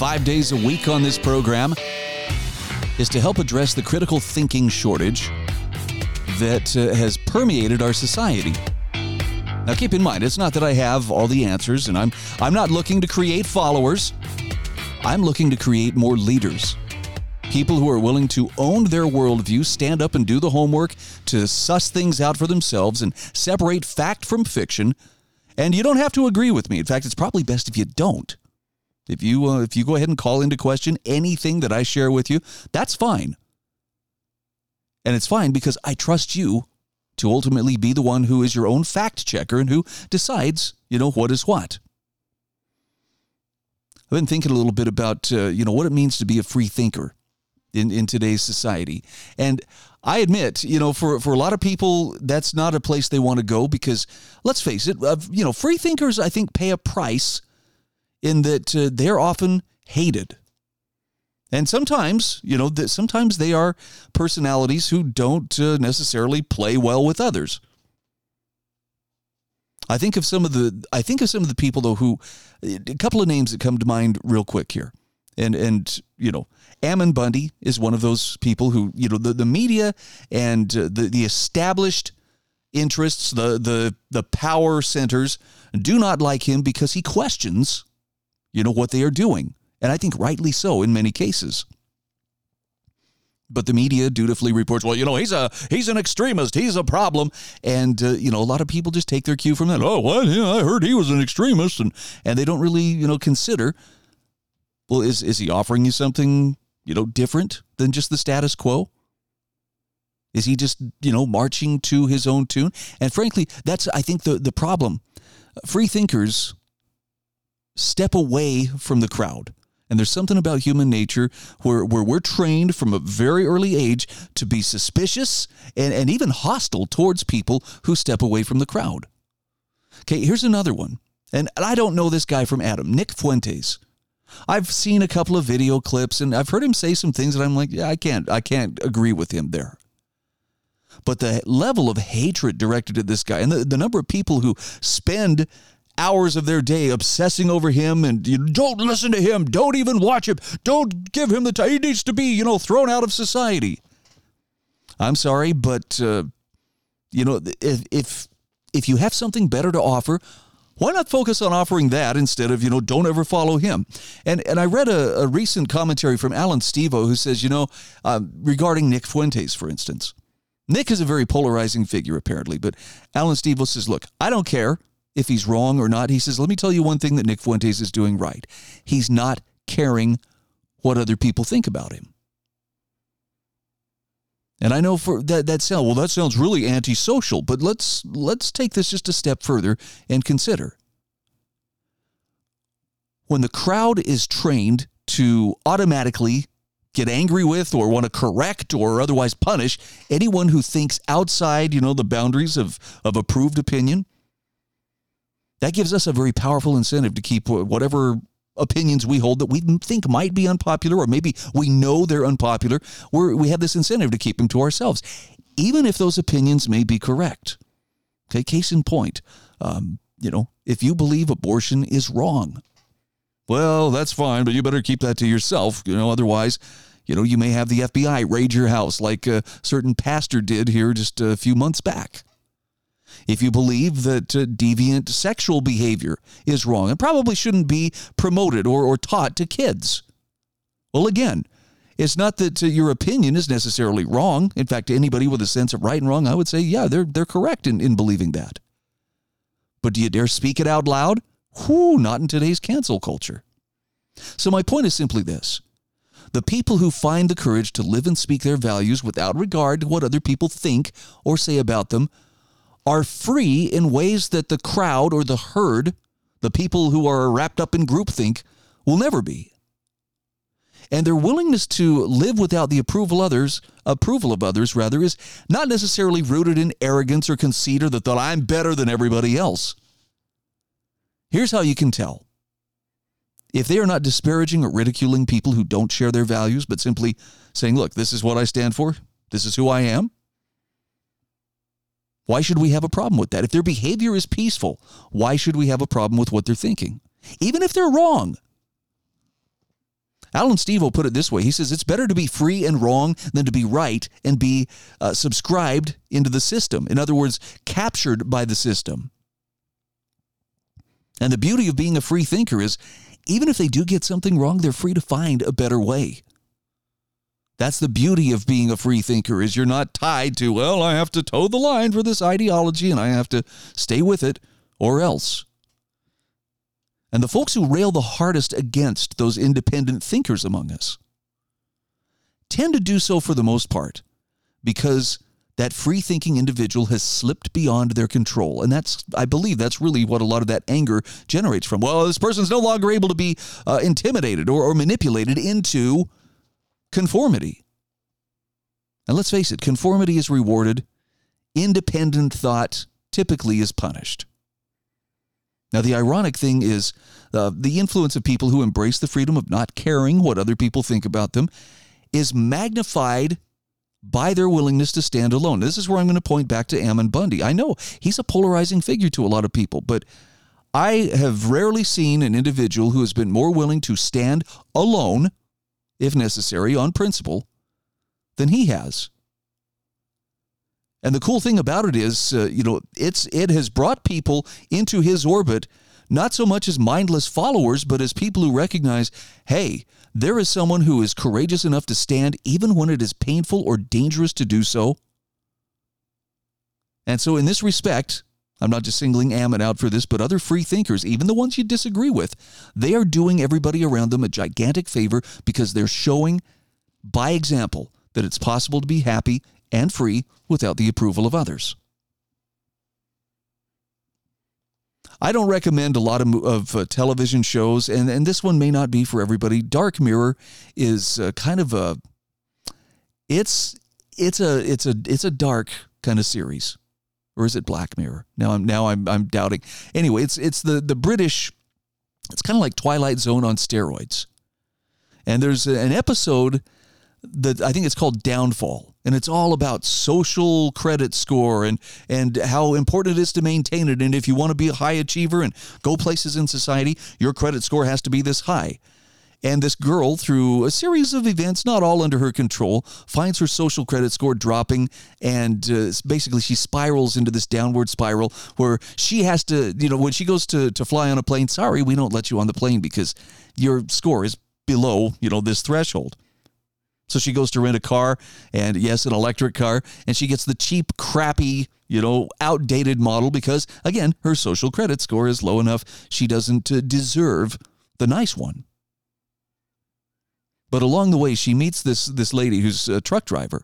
five days a week on this program, is to help address the critical thinking shortage that uh, has permeated our society. Now, keep in mind, it's not that I have all the answers, and I'm I'm not looking to create followers. I'm looking to create more leaders. People who are willing to own their worldview, stand up and do the homework to suss things out for themselves and separate fact from fiction. And you don't have to agree with me. In fact, it's probably best if you don't. If you uh, if you go ahead and call into question anything that I share with you, that's fine. And it's fine because I trust you to ultimately be the one who is your own fact checker and who decides, you know, what is what. I've been thinking a little bit about, uh, you know, what it means to be a free thinker in, in today's society. And I admit, you know, for, for a lot of people, that's not a place they want to go because, let's face it, uh, you know, free thinkers, I think, pay a price in that uh, they're often hated. And sometimes, you know, that sometimes they are personalities who don't uh, necessarily play well with others. I think of some of the I think of some of the people though who a couple of names that come to mind real quick here. And and you know, Ammon Bundy is one of those people who, you know, the, the media and uh, the the established interests, the the the power centers do not like him because he questions you know what they are doing and I think rightly so in many cases. But the media dutifully reports, well, you know, he's a he's an extremist, he's a problem, and uh, you know, a lot of people just take their cue from that. Oh, what? Yeah, I heard he was an extremist, and and they don't really, you know, consider. Well, is is he offering you something, you know, different than just the status quo? Is he just, you know, marching to his own tune? And frankly, that's I think the the problem. Free thinkers step away from the crowd. And there's something about human nature where, where we're trained from a very early age to be suspicious and, and even hostile towards people who step away from the crowd. Okay, here's another one. And I don't know this guy from Adam, Nick Fuentes. I've seen a couple of video clips and I've heard him say some things that I'm like, yeah, I can't I can't agree with him there. But the level of hatred directed at this guy and the, the number of people who spend hours of their day obsessing over him and you don't listen to him, don't even watch him, don't give him the time. He needs to be, you know, thrown out of society. I'm sorry, but uh, you know, if if if you have something better to offer, why not focus on offering that instead of you know don't ever follow him? And and i read a, a recent commentary from alan stevo who says you know uh, regarding nick fuentes for instance. Nick is a very polarizing figure apparently but alan stevo says look i don't care if he's wrong or not. He says, let me tell you one thing that Nick Fuentes is doing right. He's not caring what other people think about him. And I know for that that sound well that sounds really antisocial, but let's let's take this just a step further and consider. When the crowd is trained to automatically get angry with or want to correct or otherwise punish anyone who thinks outside, you know, the boundaries of, of approved opinion, that gives us a very powerful incentive to keep whatever opinions we hold that we think might be unpopular or maybe we know they're unpopular we we have this incentive to keep them to ourselves even if those opinions may be correct. Okay case in point um, you know if you believe abortion is wrong well that's fine but you better keep that to yourself you know otherwise you know you may have the fbi raid your house like a certain pastor did here just a few months back if you believe that uh, deviant sexual behavior is wrong and probably shouldn't be promoted or, or taught to kids. Well, again, it's not that uh, your opinion is necessarily wrong. In fact, anybody with a sense of right and wrong, I would say, yeah, they're, they're correct in, in believing that. But do you dare speak it out loud? Whew, not in today's cancel culture. So, my point is simply this the people who find the courage to live and speak their values without regard to what other people think or say about them are free in ways that the crowd or the herd, the people who are wrapped up in groupthink, will never be. And their willingness to live without the approval others, approval of others rather, is not necessarily rooted in arrogance or conceit or the thought I'm better than everybody else. Here's how you can tell. If they are not disparaging or ridiculing people who don't share their values, but simply saying, look, this is what I stand for, this is who I am, why should we have a problem with that? If their behavior is peaceful, why should we have a problem with what they're thinking? Even if they're wrong. Allan Stevo put it this way. He says it's better to be free and wrong than to be right and be uh, subscribed into the system. In other words, captured by the system. And the beauty of being a free thinker is even if they do get something wrong, they're free to find a better way. That's the beauty of being a free thinker is you're not tied to, well, I have to toe the line for this ideology and I have to stay with it or else. And the folks who rail the hardest against those independent thinkers among us tend to do so for the most part because that free thinking individual has slipped beyond their control. And that's, I believe, that's really what a lot of that anger generates from. Well, this person's no longer able to be uh, intimidated or, or manipulated into conformity. And let's face it, conformity is rewarded, independent thought typically is punished. Now, the ironic thing is uh, the influence of people who embrace the freedom of not caring what other people think about them is magnified by their willingness to stand alone. This is where I'm going to point back to Ammon Bundy. I know he's a polarizing figure to a lot of people, but I have rarely seen an individual who has been more willing to stand alone if necessary, on principle, than he has. And the cool thing about it is, uh, you know, it's it has brought people into his orbit, not so much as mindless followers, but as people who recognize, hey, there is someone who is courageous enough to stand even when it is painful or dangerous to do so. And so, in this respect, I'm not just singling Ammon out for this, but other free thinkers, even the ones you disagree with, they are doing everybody around them a gigantic favor because they're showing by example that it's possible to be happy and free without the approval of others. I don't recommend a lot of, of uh, television shows, and, and this one may not be for everybody. Dark Mirror is uh, kind of a it's it's a it's a it's a dark kind of series or is it Black Mirror? Now I'm now I'm I'm doubting. Anyway, it's it's the the British. It's kind of like Twilight Zone on steroids. And there's an episode that I think it's called Downfall, and it's all about social credit score and and how important it is to maintain it. And if you want to be a high achiever and go places in society, your credit score has to be this high. And this girl, through a series of events, not all under her control, finds her social credit score dropping. And uh, basically, she spirals into this downward spiral where she has to, you know, when she goes to, to fly on a plane, sorry, we don't let you on the plane because your score is below, you know, this threshold. So she goes to rent a car, and yes, an electric car, and she gets the cheap, crappy, you know, outdated model because, again, her social credit score is low enough. She doesn't uh, deserve the nice one. But along the way, she meets this this lady who's a truck driver,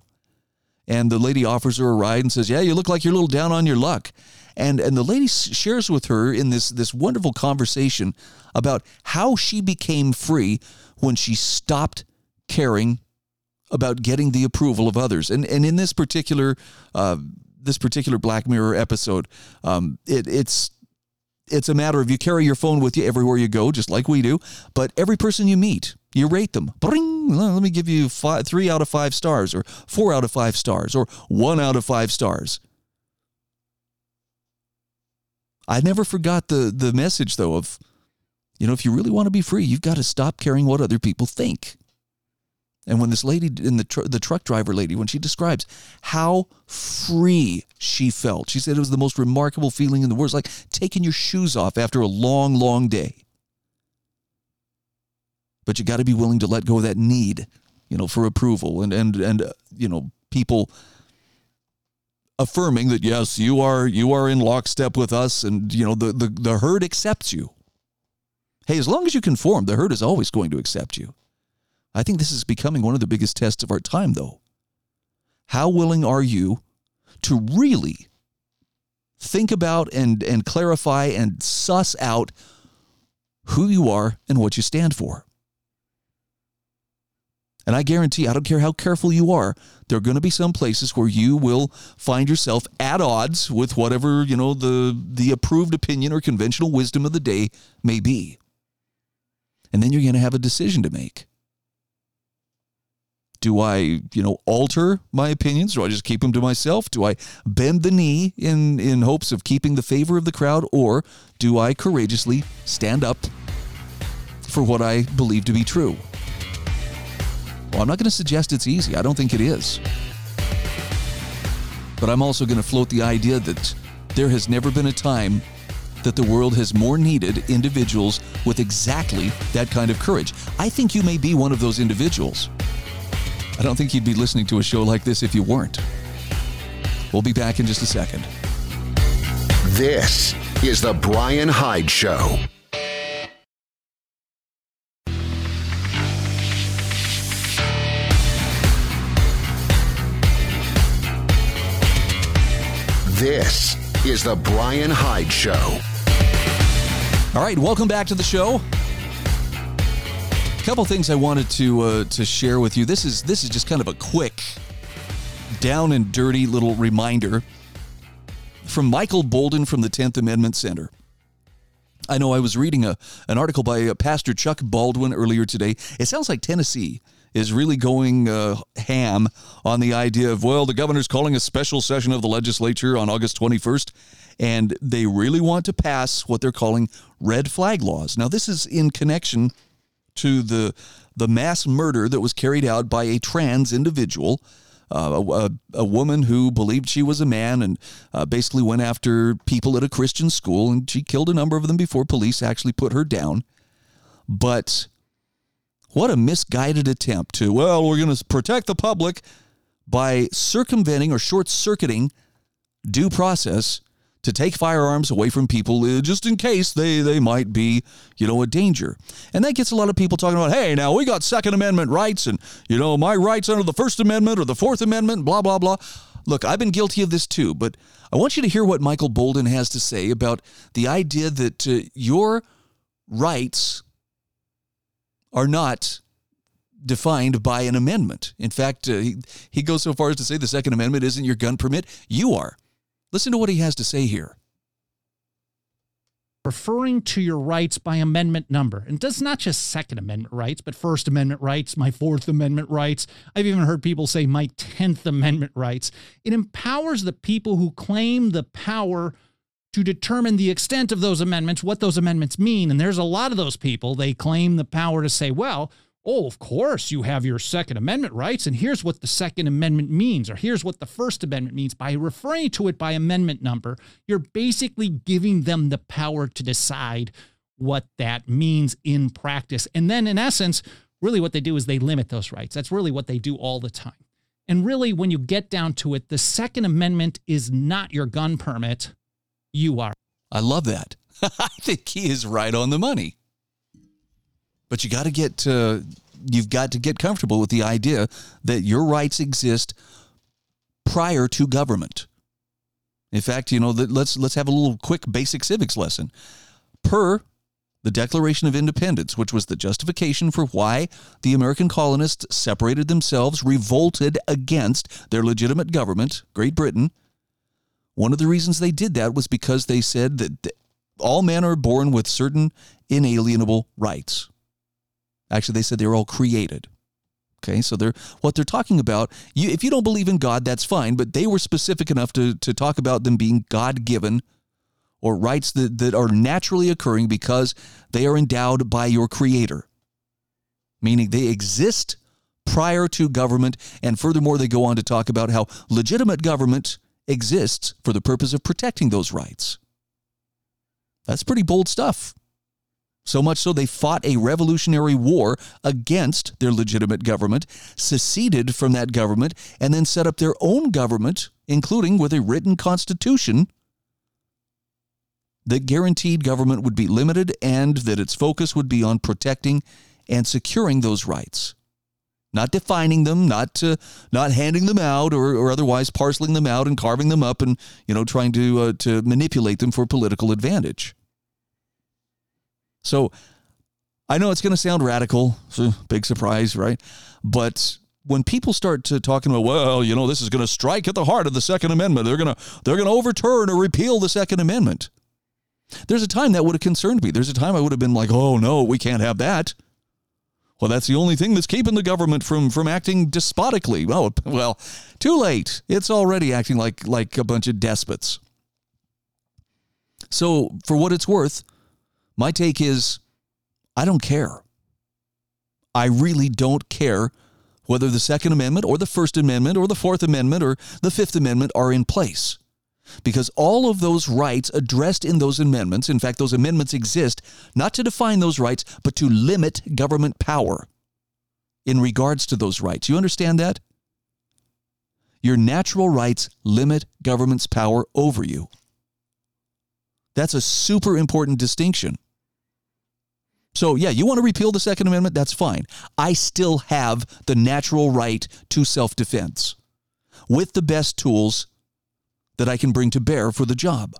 and the lady offers her a ride and says, "Yeah, you look like you're a little down on your luck." And and the lady shares with her in this this wonderful conversation about how she became free when she stopped caring about getting the approval of others. And and in this particular uh, this particular Black Mirror episode, um, it, it's it's a matter of you carry your phone with you everywhere you go, just like we do. But every person you meet, you rate them. Bring, let me give you five, three out of five stars, or four out of five stars, or one out of five stars. I never forgot the the message though of, you know, if you really want to be free, you've got to stop caring what other people think. And when this lady in the tr- the truck driver lady, when she describes how free she felt, she said it was the most remarkable feeling in the world. It's like taking your shoes off after a long, long day. But you got to be willing to let go of that need, you know, for approval and and and uh, you know people affirming that yes, you are you are in lockstep with us, and you know the the, the herd accepts you. Hey, as long as you conform, the herd is always going to accept you. I think this is becoming one of the biggest tests of our time, though. How willing are you to really think about and, and clarify and suss out who you are and what you stand for? And I guarantee, I don't care how careful you are, there are going to be some places where you will find yourself at odds with whatever, you know, the the approved opinion or conventional wisdom of the day may be. And then you're going to have a decision to make. Do I, you know, alter my opinions? Do I just keep them to myself? Do I bend the knee in in hopes of keeping the favor of the crowd or do I courageously stand up for what I believe to be true? Well, I'm not going to suggest it's easy. I don't think it is. But I'm also going to float the idea that there has never been a time that the world has more needed individuals with exactly that kind of courage. I think you may be one of those individuals. I don't think you'd be listening to a show like this if you weren't. We'll be back in just a second. This is The Bryan Hyde Show. This is The Bryan Hyde Show. All right, welcome back to the show. Couple things I wanted to uh, to share with you. This is this is just kind of a quick, down and dirty little reminder from Michael Boldin from the Tenth Amendment Center. I know I was reading a an article by uh, Pastor Chuck Baldwin earlier today. It sounds like Tennessee is really going uh, ham on the idea of, well, the governor's calling a special session of the legislature on August 21st, and they really want to pass what they're calling red flag laws. Now, this is in connection to the the mass murder that was carried out by a trans individual. Uh, a, a, woman who believed she was a man and uh, basically went after people at a Christian school, and she killed a number of them before police actually put her down. But what a misguided attempt to, well, we're going to protect the public by circumventing or short circuiting due process to take firearms away from people uh, just in case they, they might be, you know, a danger. And that gets a lot of people talking about, hey, now we got Second Amendment rights and, you know, my rights under the First Amendment or the Fourth Amendment, blah, blah, blah. Look, I've been guilty of this too, but I want you to hear what Michael Boldin has to say about the idea that uh, your rights are not defined by an amendment. In fact, uh, he, he goes so far as to say the Second Amendment isn't your gun permit, you are. Listen to what he has to say here. Referring to your rights by amendment number. And does not just Second Amendment rights, but First Amendment rights, my Fourth Amendment rights. I've even heard people say my Tenth Amendment rights. It empowers the people who claim the power to determine the extent of those amendments, what those amendments mean. And there's a lot of those people, they claim the power to say, well, oh, of course you have your Second Amendment rights, and here's what the Second Amendment means, or here's what the First Amendment means. By referring to it by amendment number, you're basically giving them the power to decide what that means in practice. And then, in essence, really what they do is they limit those rights. That's really what they do all the time. And really, when you get down to it, the Second Amendment is not your gun permit you are. I love that. I think he is right on the money. But you got to get uh, you've got to get comfortable with the idea that your rights exist prior to government. In fact, you know, let's let's have a little quick basic civics lesson. Per the Declaration of Independence, which was the justification for why the American colonists separated themselves, revolted against their legitimate government, Great Britain, one of the reasons they did that was because they said that all men are born with certain inalienable rights. Actually, they said they were all created. Okay, so they're what they're talking about. You, if you don't believe in God, that's fine, but they were specific enough to, to talk about them being God given or rights that, that are naturally occurring because they are endowed by your Creator, meaning they exist prior to government. And furthermore, they go on to talk about how legitimate government exists for the purpose of protecting those rights. That's pretty bold stuff. So much so they fought a revolutionary war against their legitimate government, seceded from that government, and then set up their own government, including with a written constitution that guaranteed government would be limited and that its focus would be on protecting and securing those rights not defining them, not to, not handing them out or, or otherwise parceling them out and carving them up and you know trying to uh, to manipulate them for political advantage. So I know it's going to sound radical, so big surprise, right? But when people start to talking about, well, you know, this is going to strike at the heart of the Second Amendment, they're going to they're going to overturn or repeal the Second Amendment. There's a time that would have concerned me. There's a time I would have been like, oh no, we can't have that. Well, that's the only thing that's keeping the government from from acting despotically. Oh, well, too late. It's already acting like like a bunch of despots. So, for what it's worth, my take is I don't care. I really don't care whether the Second Amendment or the First Amendment or the Fourth Amendment or the Fifth Amendment are in place. Because all of those rights addressed in those amendments, in fact, those amendments exist not to define those rights, but to limit government power in regards to those rights. You understand that? Your natural rights limit government's power over you. That's a super important distinction. So, yeah, you want to repeal the Second Amendment? That's fine. I still have the natural right to self defense with the best tools that I can bring to bear for the job.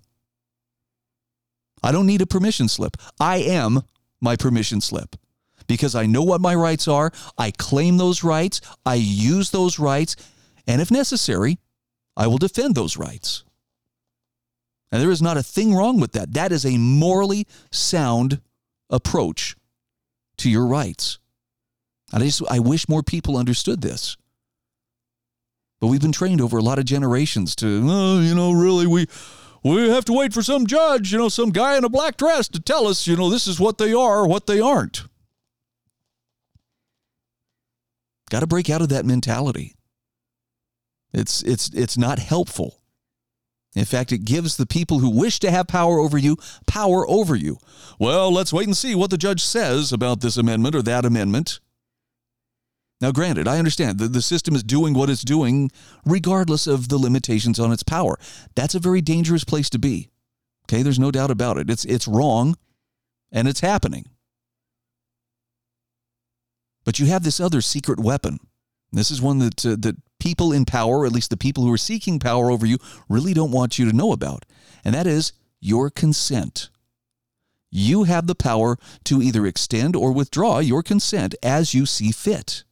I don't need a permission slip. I am my permission slip because I know what my rights are. I claim those rights. I use those rights. And if necessary, I will defend those rights. And there is not a thing wrong with that. That is a morally sound approach to your rights. I just I wish more people understood this. But we've been trained over a lot of generations to, oh, you know, really, we we have to wait for some judge, you know, some guy in a black dress to tell us, you know, this is what they are or what they aren't. Got to break out of that mentality. It's it's it's not helpful. In fact, it gives the people who wish to have power over you power over you. Well, let's wait and see what the judge says about this amendment or that amendment. Now, granted, I understand that the system is doing what it's doing regardless of the limitations on its power. That's a very dangerous place to be. Okay, there's no doubt about it. It's, it's wrong and it's happening. But you have this other secret weapon. This is one that, uh, that people in power, at least the people who are seeking power over you, really don't want you to know about. And that is your consent. You have the power to either extend or withdraw your consent as you see fit.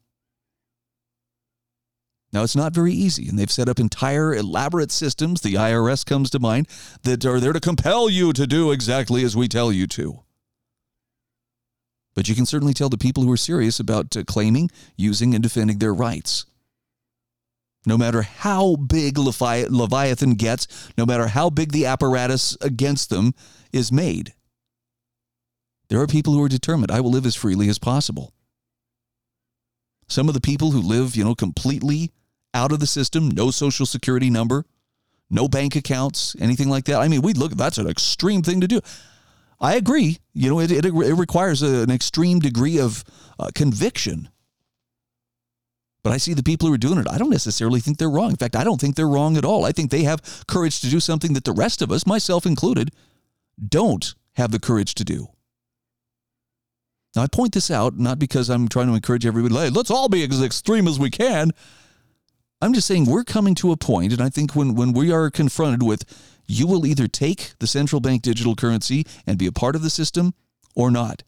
Now, it's not very easy, and they've set up entire elaborate systems, the IRS comes to mind, that are there to compel you to do exactly as we tell you to. But you can certainly tell the people who are serious about uh, claiming, using, and defending their rights. No matter how big Levi- Leviathan gets, no matter how big the apparatus against them is made, there are people who are determined I will live as freely as possible. Some of the people who live, you know, completely out of the system, no social security number, no bank accounts, anything like that. I mean, we look, that's an extreme thing to do. I agree. You know, it, it, it requires a, an extreme degree of uh, conviction. But I see the people who are doing it. I don't necessarily think they're wrong. In fact, I don't think they're wrong at all. I think they have courage to do something that the rest of us, myself included, don't have the courage to do. Now, I point this out not because I'm trying to encourage everybody, hey, let's all be as extreme as we can. I'm just saying we're coming to a point, and I think when, when we are confronted with you will either take the central bank digital currency and be a part of the system or not.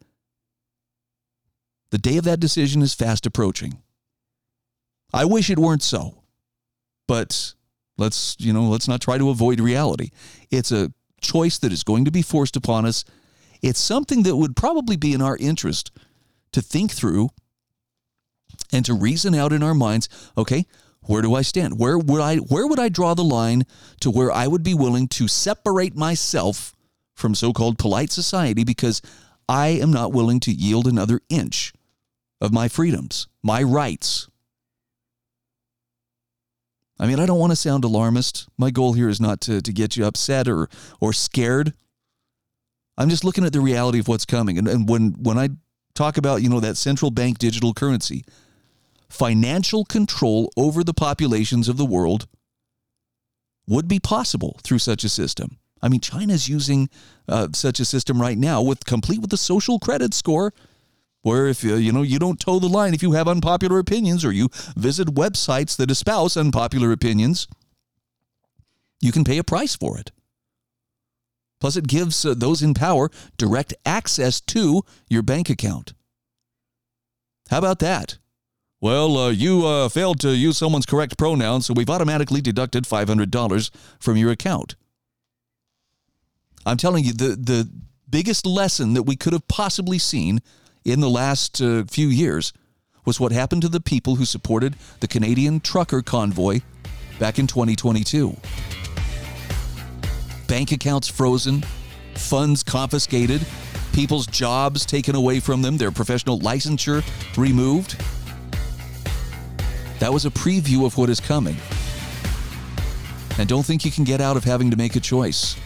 The day of that decision is fast approaching. I wish it weren't so. But let's, you know, let's not try to avoid reality. It's a choice that is going to be forced upon us. It's something that would probably be in our interest to think through and to reason out in our minds, okay, where do I stand? Where would I where would I draw the line to where I would be willing to separate myself from so-called polite society because I am not willing to yield another inch of my freedoms, my rights. I mean, I don't want to sound alarmist. My goal here is not to, to get you upset or or scared. I'm just looking at the reality of what's coming. And, and when when I talk about, you know, that central bank digital currency, financial control over the populations of the world would be possible through such a system. I mean, China's using uh, such a system right now with complete with the social credit score, where if uh, you know you don't toe the line if you have unpopular opinions or you visit websites that espouse unpopular opinions, you can pay a price for it. Plus, it gives uh, those in power direct access to your bank account. How about that? Well, uh, you uh, failed to use someone's correct pronoun, so we've automatically deducted $500 from your account. I'm telling you, the, the biggest lesson that we could have possibly seen in the last uh, few years was what happened to the people who supported the Canadian trucker convoy back in 2022. Bank accounts frozen, funds confiscated, people's jobs taken away from them, their professional licensure removed. That was a preview of what is coming. And don't think you can get out of having to make a choice.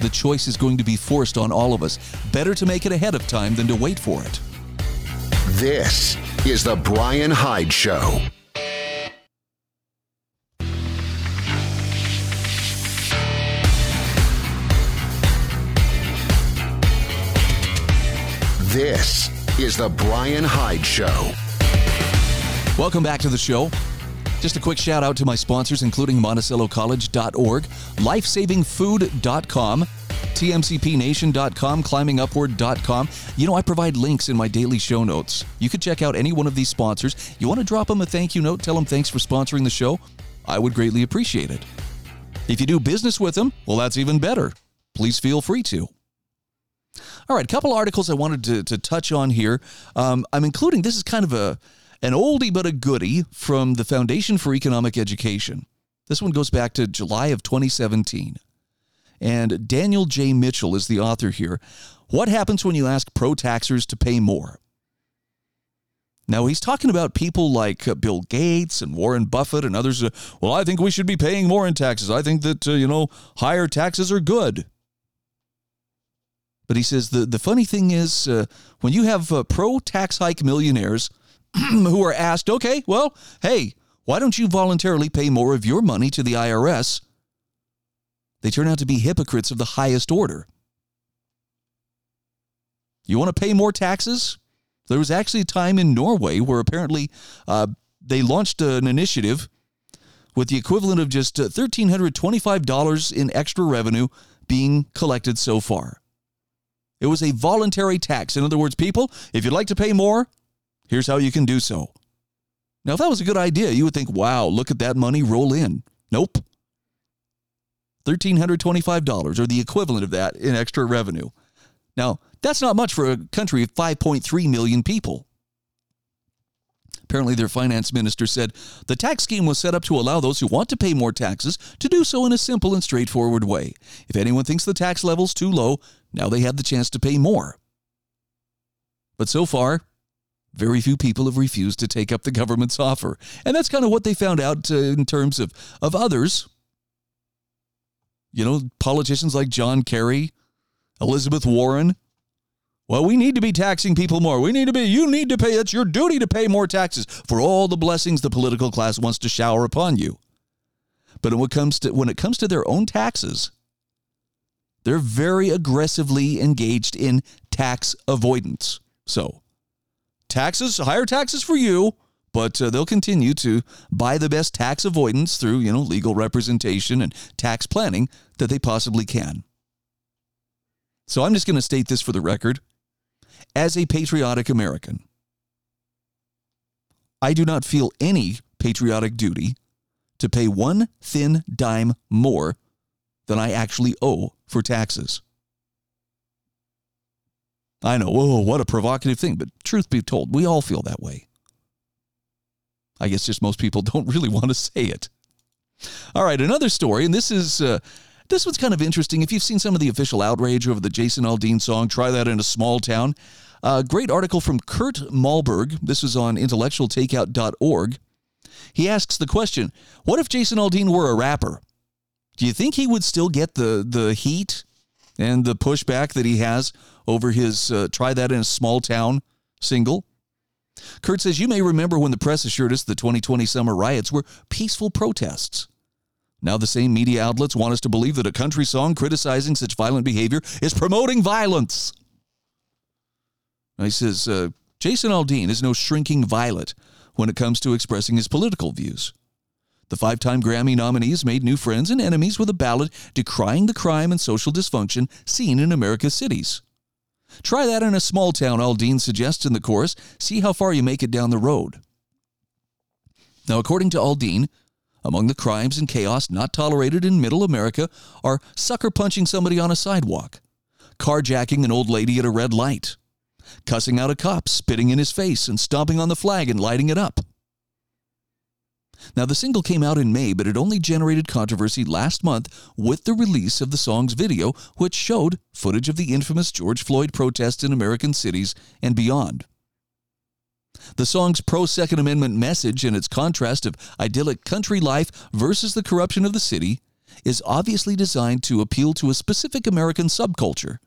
The choice is going to be forced on all of us. Better to make it ahead of time than to wait for it. This is The Bryan Hyde Show. This is The Bryan Hyde Show. Welcome back to the show. Just a quick shout out to my sponsors, including MonticelloCollege.org, LifesavingFood.com, TMCPNation.com, ClimbingUpward.com. You know, I provide links in my daily show notes. You could check out any one of these sponsors. You want to drop them a thank you note, tell them thanks for sponsoring the show? I would greatly appreciate it. If you do business with them, well, that's even better. Please feel free to. All right, a couple articles I wanted to, to touch on here. Um, I'm including this is kind of a an oldie but a goodie from the Foundation for Economic Education. This one goes back to July of 2017. And Daniel J. Mitchell is the author here. What happens when you ask pro taxers to pay more? Now, he's talking about people like uh, Bill Gates and Warren Buffett and others. Uh, well, I think we should be paying more in taxes. I think that, uh, you know, higher taxes are good. But he says the, the funny thing is uh, when you have pro tax hike millionaires who are asked, okay, well, hey, why don't you voluntarily pay more of your money to the IRS? They turn out to be hypocrites of the highest order. You want to pay more taxes? There was actually a time in Norway where apparently uh, they launched an initiative with the equivalent of just $1,325 in extra revenue being collected so far. It was a voluntary tax. In other words, people, if you'd like to pay more, here's how you can do so. Now, if that was a good idea, you would think, wow, look at that money roll in. Nope. $1,325 or the equivalent of that in extra revenue. Now, that's not much for a country of 5.3 million people. Apparently, their finance minister said the tax scheme was set up to allow those who want to pay more taxes to do so in a simple and straightforward way. If anyone thinks the tax level's too low, now they have the chance to pay more. But so far, very few people have refused to take up the government's offer. And that's kind of what they found out uh, in terms of, of others. You know, politicians like John Kerry, Elizabeth Warren, well, we need to be taxing people more. We need to be, you need to pay, it's your duty to pay more taxes for all the blessings the political class wants to shower upon you. But when it comes to, when it comes to their own taxes, they're very aggressively engaged in tax avoidance. So, taxes, higher taxes for you, but uh, they'll continue to buy the best tax avoidance through, you know, legal representation and tax planning that they possibly can. So I'm just going to state this for the record as a patriotic American, I do not feel any patriotic duty to pay one thin dime more than I actually owe for taxes. I know, oh, what a provocative thing, but truth be told, we all feel that way. I guess just most people don't really want to say it. All right, another story, and this is uh, this one's kind of interesting. If you've seen some of the official outrage over the Jason Aldean song, Try That in a Small Town. A great article from Kurt Mahlburg. This is on intellectualtakeout.org. He asks the question What if Jason Aldean were a rapper? Do you think he would still get the, the heat and the pushback that he has over his uh, Try That in a Small Town single? Kurt says, You may remember when the press assured us the 2020 summer riots were peaceful protests. Now, the same media outlets want us to believe that a country song criticizing such violent behavior is promoting violence. He says uh, Jason Aldean is no shrinking violet when it comes to expressing his political views. The five time Grammy nominees made new friends and enemies with a ballad decrying the crime and social dysfunction seen in America's cities. Try that in a small town, Aldean suggests in the chorus. See how far you make it down the road. Now, according to Aldean, among the crimes and chaos not tolerated in middle America are sucker punching somebody on a sidewalk, carjacking an old lady at a red light, cussing out a cop, spitting in his face, and stomping on the flag and lighting it up. Now, the single came out in May, but it only generated controversy last month with the release of the song's video, which showed footage of the infamous George Floyd protests in American cities and beyond. The song's pro Second Amendment message and its contrast of idyllic country life versus the corruption of the city is obviously designed to appeal to a specific American subculture.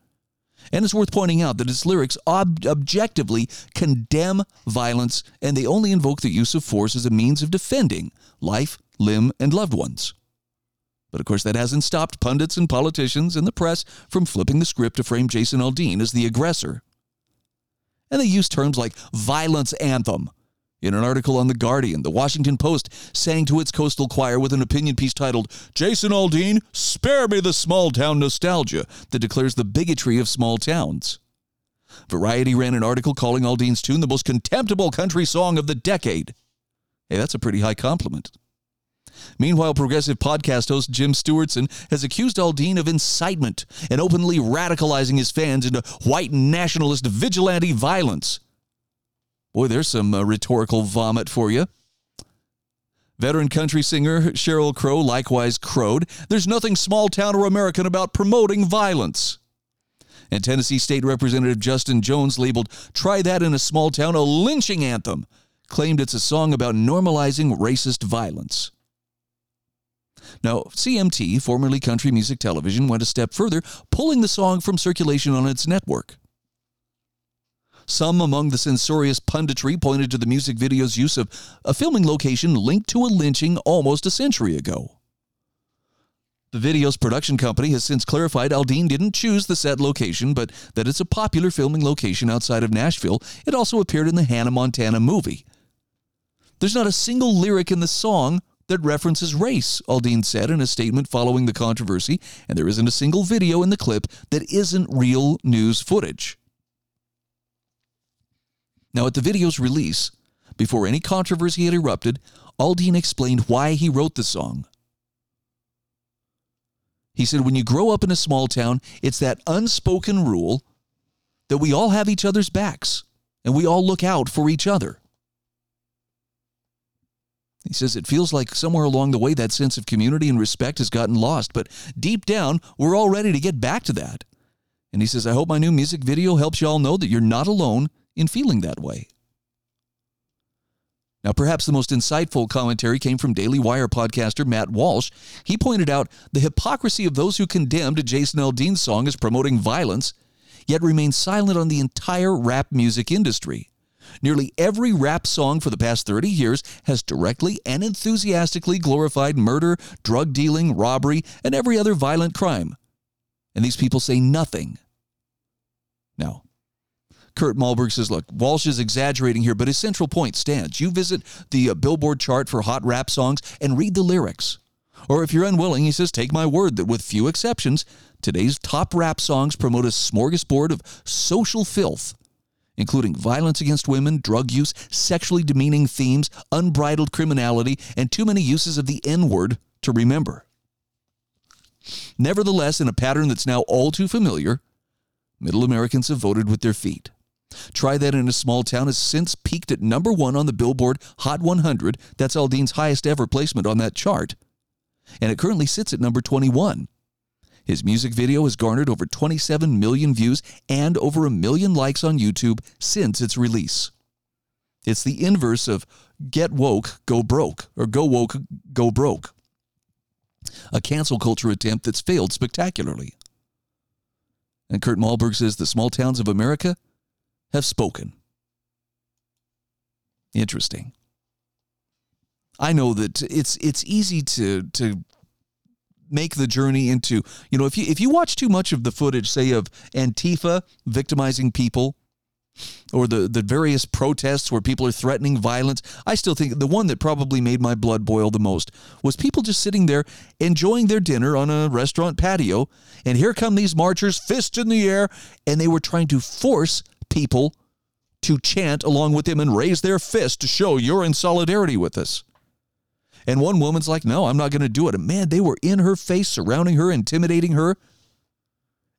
And it's worth pointing out that its lyrics ob- objectively condemn violence and they only invoke the use of force as a means of defending life, limb, and loved ones. But of course, that hasn't stopped pundits and politicians and the press from flipping the script to frame Jason Aldean as the aggressor. And they use terms like violence anthem in an article on The Guardian, The Washington Post sang to its coastal choir with an opinion piece titled, Jason Aldean, Spare Me the Small Town Nostalgia, that declares the bigotry of small towns. Variety ran an article calling Aldean's tune the most contemptible country song of the decade. Hey, that's a pretty high compliment. Meanwhile, progressive podcast host Jim Stewartson has accused Aldean of incitement and openly radicalizing his fans into white nationalist vigilante violence. Boy, there's some uh, rhetorical vomit for you. Veteran country singer Sheryl Crow likewise crowed, There's nothing small town or American about promoting violence. And Tennessee State Representative Justin Jones labeled Try That in a Small Town a lynching anthem, claimed it's a song about normalizing racist violence. Now, CMT, formerly Country Music Television, went a step further, pulling the song from circulation on its network. Some among the censorious punditry pointed to the music video's use of a filming location linked to a lynching almost a century ago. The video's production company has since clarified Aldean didn't choose the set location, but that it's a popular filming location outside of Nashville. It also appeared in the Hannah Montana movie. There's not a single lyric in the song that references race, Aldean said in a statement following the controversy, and there isn't a single video in the clip that isn't real news footage. Now, at the video's release, before any controversy had erupted, Aldean explained why he wrote the song. He said, When you grow up in a small town, it's that unspoken rule that we all have each other's backs and we all look out for each other. He says it feels like somewhere along the way that sense of community and respect has gotten lost, but deep down, we're all ready to get back to that. And he says, I hope my new music video helps you all know that you're not alone in feeling that way. Now, perhaps the most insightful commentary came from Daily Wire podcaster Matt Walsh. He pointed out the hypocrisy of those who condemned Jason Aldean's song as promoting violence, yet remain silent on the entire rap music industry. Nearly every rap song for the past 30 years has directly and enthusiastically glorified murder, drug dealing, robbery, and every other violent crime. And these people say nothing. Now, Kurt Mahlburg says, look, Walsh is exaggerating here, but his central point stands. You visit the uh, Billboard chart for hot rap songs and read the lyrics. Or if you're unwilling, he says, take my word that with few exceptions, today's top rap songs promote a smorgasbord of social filth, including violence against women, drug use, sexually demeaning themes, unbridled criminality, and too many uses of the N word to remember. Nevertheless, in a pattern that's now all too familiar, middle Americans have voted with their feet. Try That in a Small Town has since peaked at number one on the Billboard Hot 100. That's Aldean's highest ever placement on that chart. And it currently sits at number 21. His music video has garnered over 27 million views and over a million likes on YouTube since its release. It's the inverse of get woke, go broke, or go woke, go broke. A cancel culture attempt that's failed spectacularly. And Kurt Mahlburg says the small towns of America have spoken. Interesting. I know that it's it's easy to to make the journey into you know if you if you watch too much of the footage say of Antifa victimizing people or the, the various protests where people are threatening violence. I still think the one that probably made my blood boil the most was people just sitting there enjoying their dinner on a restaurant patio. And here come these marchers, fists in the air, and they were trying to force people to chant along with them and raise their fist to show you're in solidarity with us. And one woman's like, no, I'm not going to do it. And man, they were in her face, surrounding her, intimidating her.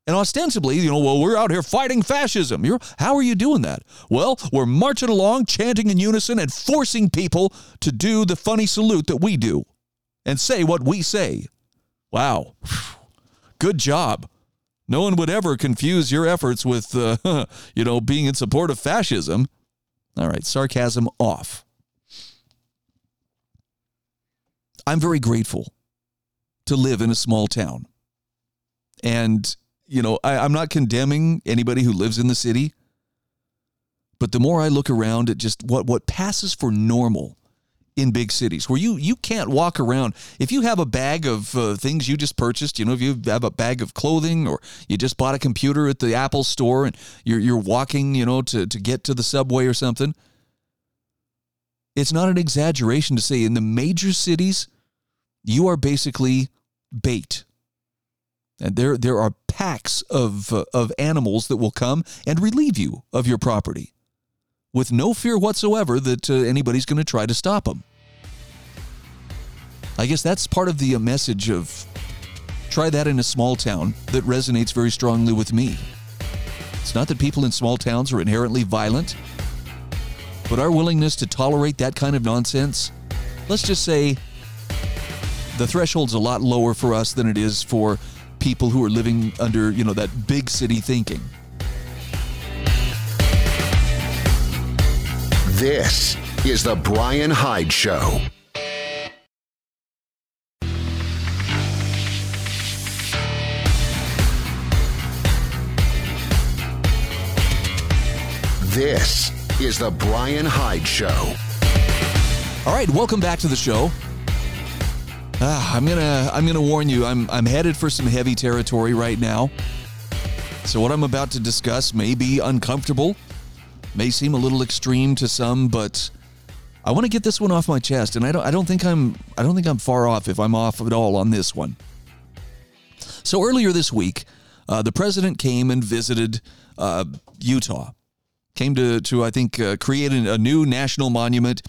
And ostensibly, you know, well, we're out here fighting fascism. You're, how are you doing that? Well, we're marching along, chanting in unison, and forcing people to do the funny salute that we do and say what we say. Wow. Good job. No one would ever confuse your efforts with, uh, you know, being in support of fascism. All right, sarcasm off. I'm very grateful to live in a small town. And you know, I, I'm not condemning anybody who lives in the city, but the more I look around at just what what passes for normal in big cities, where you you can't walk around if you have a bag of uh, things you just purchased, you know, if you have a bag of clothing or you just bought a computer at the Apple store and you're you're walking, you know, to to get to the subway or something. It's not an exaggeration to say in the major cities, you are basically bait and there, there are packs of, uh, of animals that will come and relieve you of your property with no fear whatsoever that uh, anybody's going to try to stop them. I guess that's part of the uh, message of try that in a small town that resonates very strongly with me. It's not that people in small towns are inherently violent, but our willingness to tolerate that kind of nonsense, let's just say the threshold's a lot lower for us than it is for people who are living under, you know, that big city thinking. This is the Bryan Hyde Show. This is the Bryan Hyde Show. All right, welcome back to the show. Ah, I'm gonna I'm gonna warn you. I'm I'm headed for some heavy territory right now. So what I'm about to discuss may be uncomfortable, may seem a little extreme to some, but I want to get this one off my chest, and I don't I don't think I'm I don't think I'm far off if I'm off at all on this one. So earlier this week, uh, the president came and visited uh, Utah, came to to I think uh, create a new national monument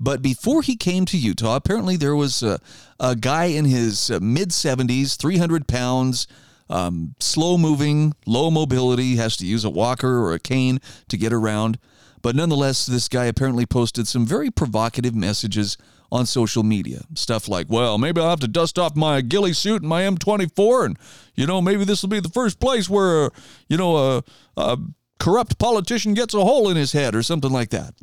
but before he came to Utah, apparently there was a, a guy in his uh, mid 70s, 300 pounds, um, slow moving, low mobility, has to use a walker or a cane to get around. But nonetheless, this guy apparently posted some very provocative messages on social media. Stuff like, well, maybe I'll have to dust off my ghillie suit and my M24, and, you know, maybe this will be the first place where, you know, a, a corrupt politician gets a hole in his head or something like that.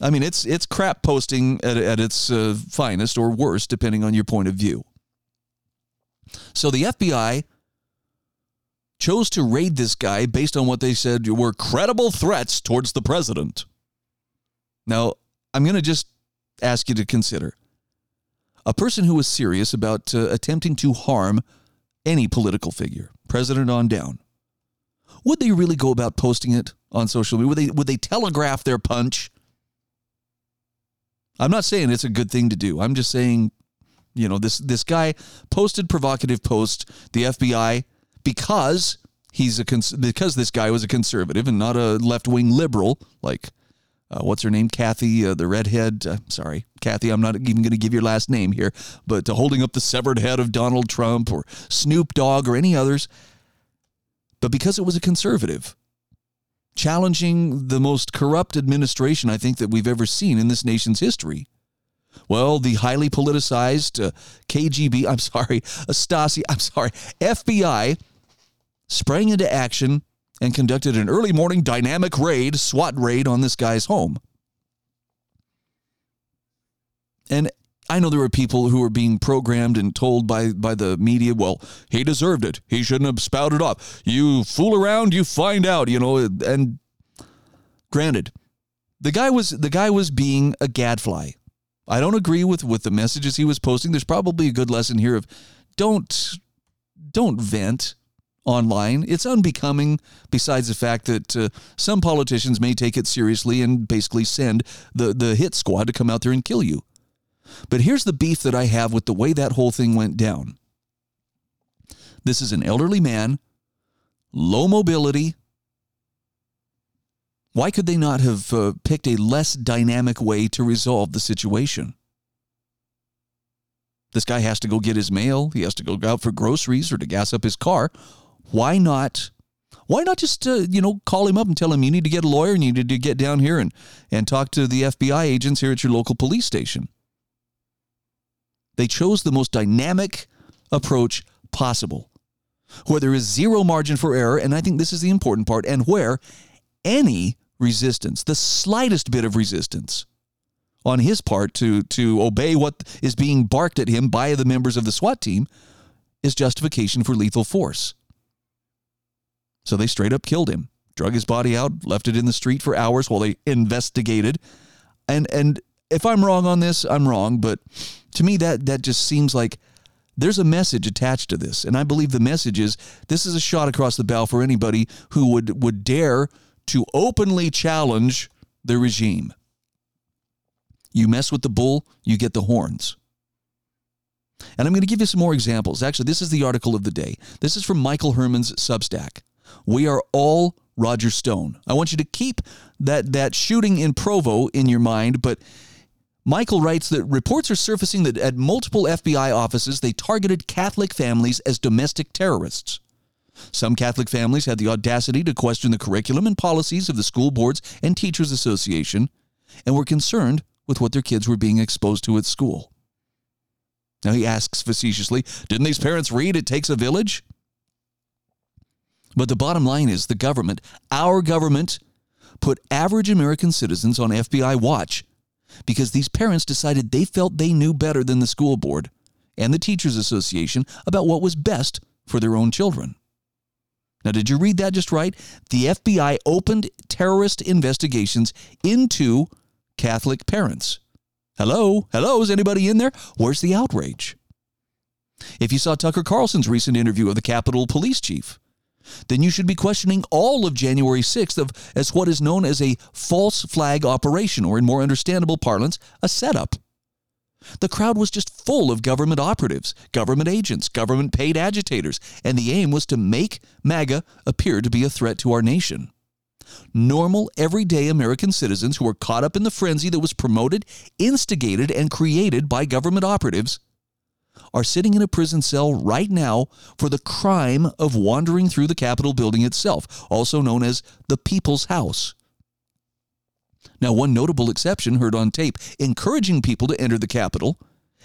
I mean, it's it's crap posting at, at its uh, finest or worst, depending on your point of view. So the FBI chose to raid this guy based on what they said were credible threats towards the president. Now, I'm going to just ask you to consider a person who is serious about uh, attempting to harm any political figure, president on down. Would they really go about posting it on social media? Would they would they telegraph their punch? I'm not saying it's a good thing to do. I'm just saying, you know, this this guy posted provocative post the FBI because he's a cons- because this guy was a conservative and not a left wing liberal like uh, what's her name Kathy uh, the redhead uh, sorry Kathy I'm not even going to give your last name here but holding up the severed head of Donald Trump or Snoop Dogg or any others but because it was a conservative challenging the most corrupt administration I think that we've ever seen in this nation's history. Well, the highly politicized uh, KGB, I'm sorry, Stasi, I'm sorry, FBI sprang into action and conducted an early morning dynamic raid, SWAT raid on this guy's home. And I know there were people who were being programmed and told by by the media, well, he deserved it. He shouldn't have spouted off. You fool around, you find out, you know, and granted, the guy was the guy was being a gadfly. I don't agree with with the messages he was posting. There's probably a good lesson here of don't don't vent online. It's unbecoming, besides the fact that uh, some politicians may take it seriously and basically send the, the hit squad to come out there and kill you. But here's the beef that I have with the way that whole thing went down. This is an elderly man, low mobility. Why could they not have uh, picked a less dynamic way to resolve the situation? This guy has to go get his mail. He has to go out for groceries or to gas up his car. Why not? Why not just uh, you know call him up and tell him you need to get a lawyer and you need to get down here and and talk to the FBI agents here at your local police station? They chose the most dynamic approach possible, where there is zero margin for error, and I think this is the important part, and where any resistance, the slightest bit of resistance on his part to, to obey what is being barked at him by the members of the SWAT team, is justification for lethal force. So they straight up killed him, drug his body out, left it in the street for hours while they investigated. And and if I'm wrong on this, I'm wrong, but to me that that just seems like there's a message attached to this. And I believe the message is this is a shot across the bow for anybody who would would dare to openly challenge the regime. You mess with the bull, you get the horns. And I'm going to give you some more examples. Actually, this is the article of the day. This is from Michael Herman's Substack. We are all Roger Stone. I want you to keep that, that shooting in Provo in your mind, but Michael writes that reports are surfacing that at multiple FBI offices, they targeted Catholic families as domestic terrorists. Some Catholic families had the audacity to question the curriculum and policies of the school boards and teachers association and were concerned with what their kids were being exposed to at school. Now he asks facetiously, didn't these parents read It Takes a Village? But the bottom line is the government, our government, put average American citizens on FBI watch because these parents decided they felt they knew better than the school board and the Teachers Association about what was best for their own children. Now, did you read that just right? The FBI opened terrorist investigations into Catholic parents. Hello? Hello? Is anybody in there? Where's the outrage? If you saw Tucker Carlson's recent interview of the Capitol Police Chief, then you should be questioning all of January 6th of, as what is known as a false flag operation, or in more understandable parlance, a setup. The crowd was just full of government operatives, government agents, government paid agitators, and the aim was to make MAGA appear to be a threat to our nation. Normal, everyday American citizens who were caught up in the frenzy that was promoted, instigated, and created by government operatives are sitting in a prison cell right now for the crime of wandering through the Capitol building itself, also known as the People's House. Now, one notable exception heard on tape encouraging people to enter the Capitol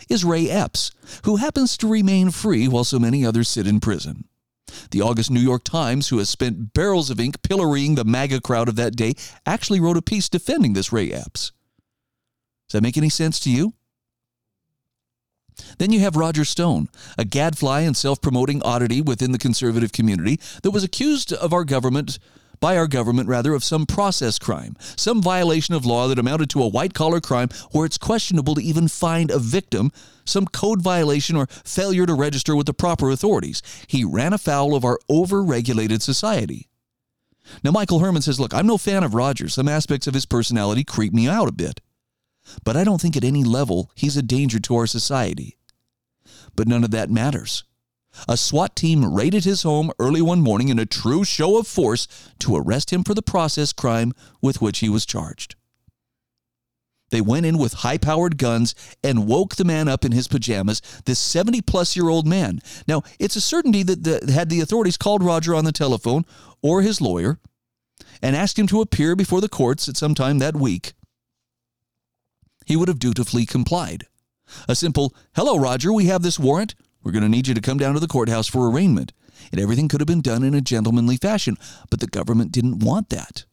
is Ray Epps, who happens to remain free while so many others sit in prison. The August New York Times, who has spent barrels of ink pillorying the MAGA crowd of that day, actually wrote a piece defending this Ray Epps. Does that make any sense to you? Then you have Roger Stone, a gadfly and self promoting oddity within the conservative community that was accused of our government by our government, rather, of some process crime, some violation of law that amounted to a white collar crime where it's questionable to even find a victim, some code violation or failure to register with the proper authorities. He ran afoul of our over regulated society. Now, Michael Herman says, Look, I'm no fan of Rogers. Some aspects of his personality creep me out a bit. But I don't think at any level he's a danger to our society. But none of that matters. A SWAT team raided his home early one morning in a true show of force to arrest him for the process crime with which he was charged. They went in with high powered guns and woke the man up in his pajamas, this 70 plus year old man. Now, it's a certainty that the, had the authorities called Roger on the telephone or his lawyer and asked him to appear before the courts at some time that week, he would have dutifully complied. A simple, hello, Roger, we have this warrant. We're going to need you to come down to the courthouse for arraignment. And everything could have been done in a gentlemanly fashion, but the government didn't want that.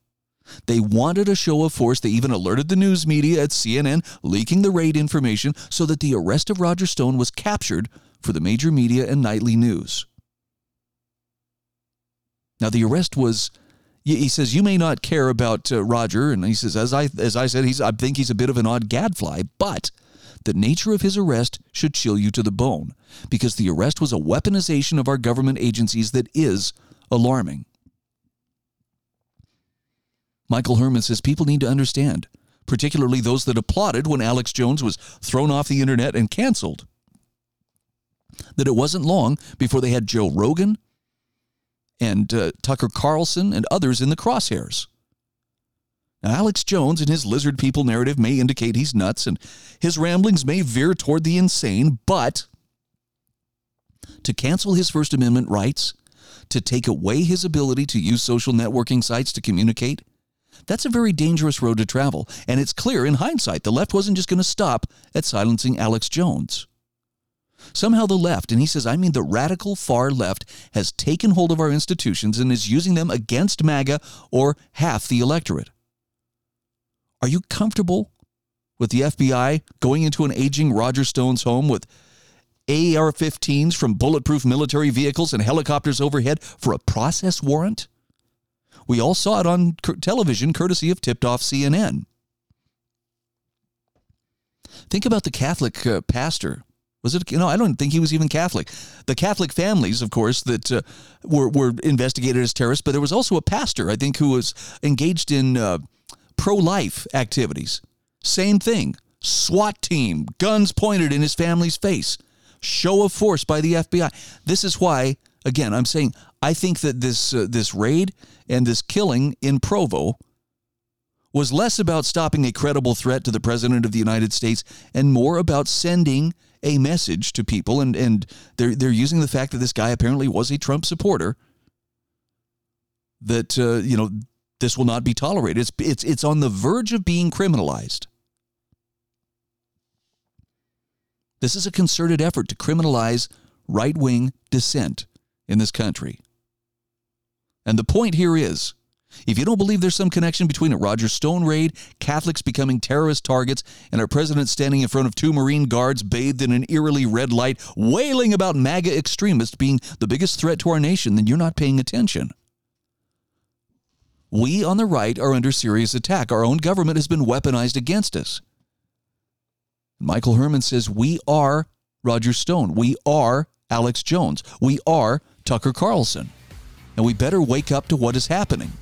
They wanted a show of force. They even alerted the news media at CNN, leaking the raid information so that the arrest of Roger Stone was captured for the major media and nightly news. Now, the arrest was. He says you may not care about uh, Roger, and he says, as I as I said, he's I think he's a bit of an odd gadfly, but the nature of his arrest should chill you to the bone because the arrest was a weaponization of our government agencies that is alarming. Michael Herman says people need to understand, particularly those that applauded when Alex Jones was thrown off the internet and canceled, that it wasn't long before they had Joe Rogan and uh, Tucker Carlson and others in the crosshairs. Now, Alex Jones and his lizard people narrative may indicate he's nuts and his ramblings may veer toward the insane, but to cancel his First Amendment rights, to take away his ability to use social networking sites to communicate, that's a very dangerous road to travel. And it's clear in hindsight the left wasn't just going to stop at silencing Alex Jones. Somehow the left, and he says, I mean the radical far left, has taken hold of our institutions and is using them against MAGA or half the electorate. Are you comfortable with the FBI going into an aging Roger Stone's home with AR 15s from bulletproof military vehicles and helicopters overhead for a process warrant? We all saw it on television courtesy of tipped off CNN. Think about the Catholic uh, pastor. Was it? You know, I don't think he was even Catholic. The Catholic families, of course, that uh, were were investigated as terrorists, but there was also a pastor, I think, who was engaged in uh, pro life activities. Same thing. SWAT team, guns pointed in his family's face, show of force by the FBI. This is why, again, I'm saying I think that this uh, this raid and this killing in Provo was less about stopping a credible threat to the president of the United States and more about sending a message to people and and they're they're using the fact that this guy apparently was a Trump supporter that uh, you know this will not be tolerated. It's, it's, it's on the verge of being criminalized. This is a concerted effort to criminalize right wing dissent in this country. And the point here is if you don't believe there's some connection between a Roger Stone raid, Catholics becoming terrorist targets, and our president standing in front of two Marine guards bathed in an eerily red light, wailing about MAGA extremists being the biggest threat to our nation, then you're not paying attention. We on the right are under serious attack. Our own government has been weaponized against us. Michael Herman says we are Roger Stone. We are Alex Jones. We are Tucker Carlson. And we better wake up to what is happening.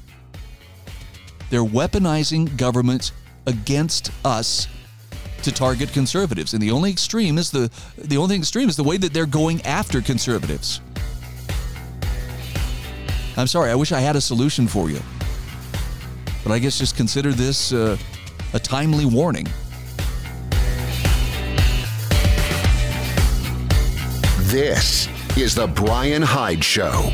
They're weaponizing governments against us to target conservatives. And the only extreme is the the only extreme is the way that they're going after conservatives. I'm sorry, I wish I had a solution for you. But I guess just consider this uh, a timely warning. This is the Bryan Hyde Show.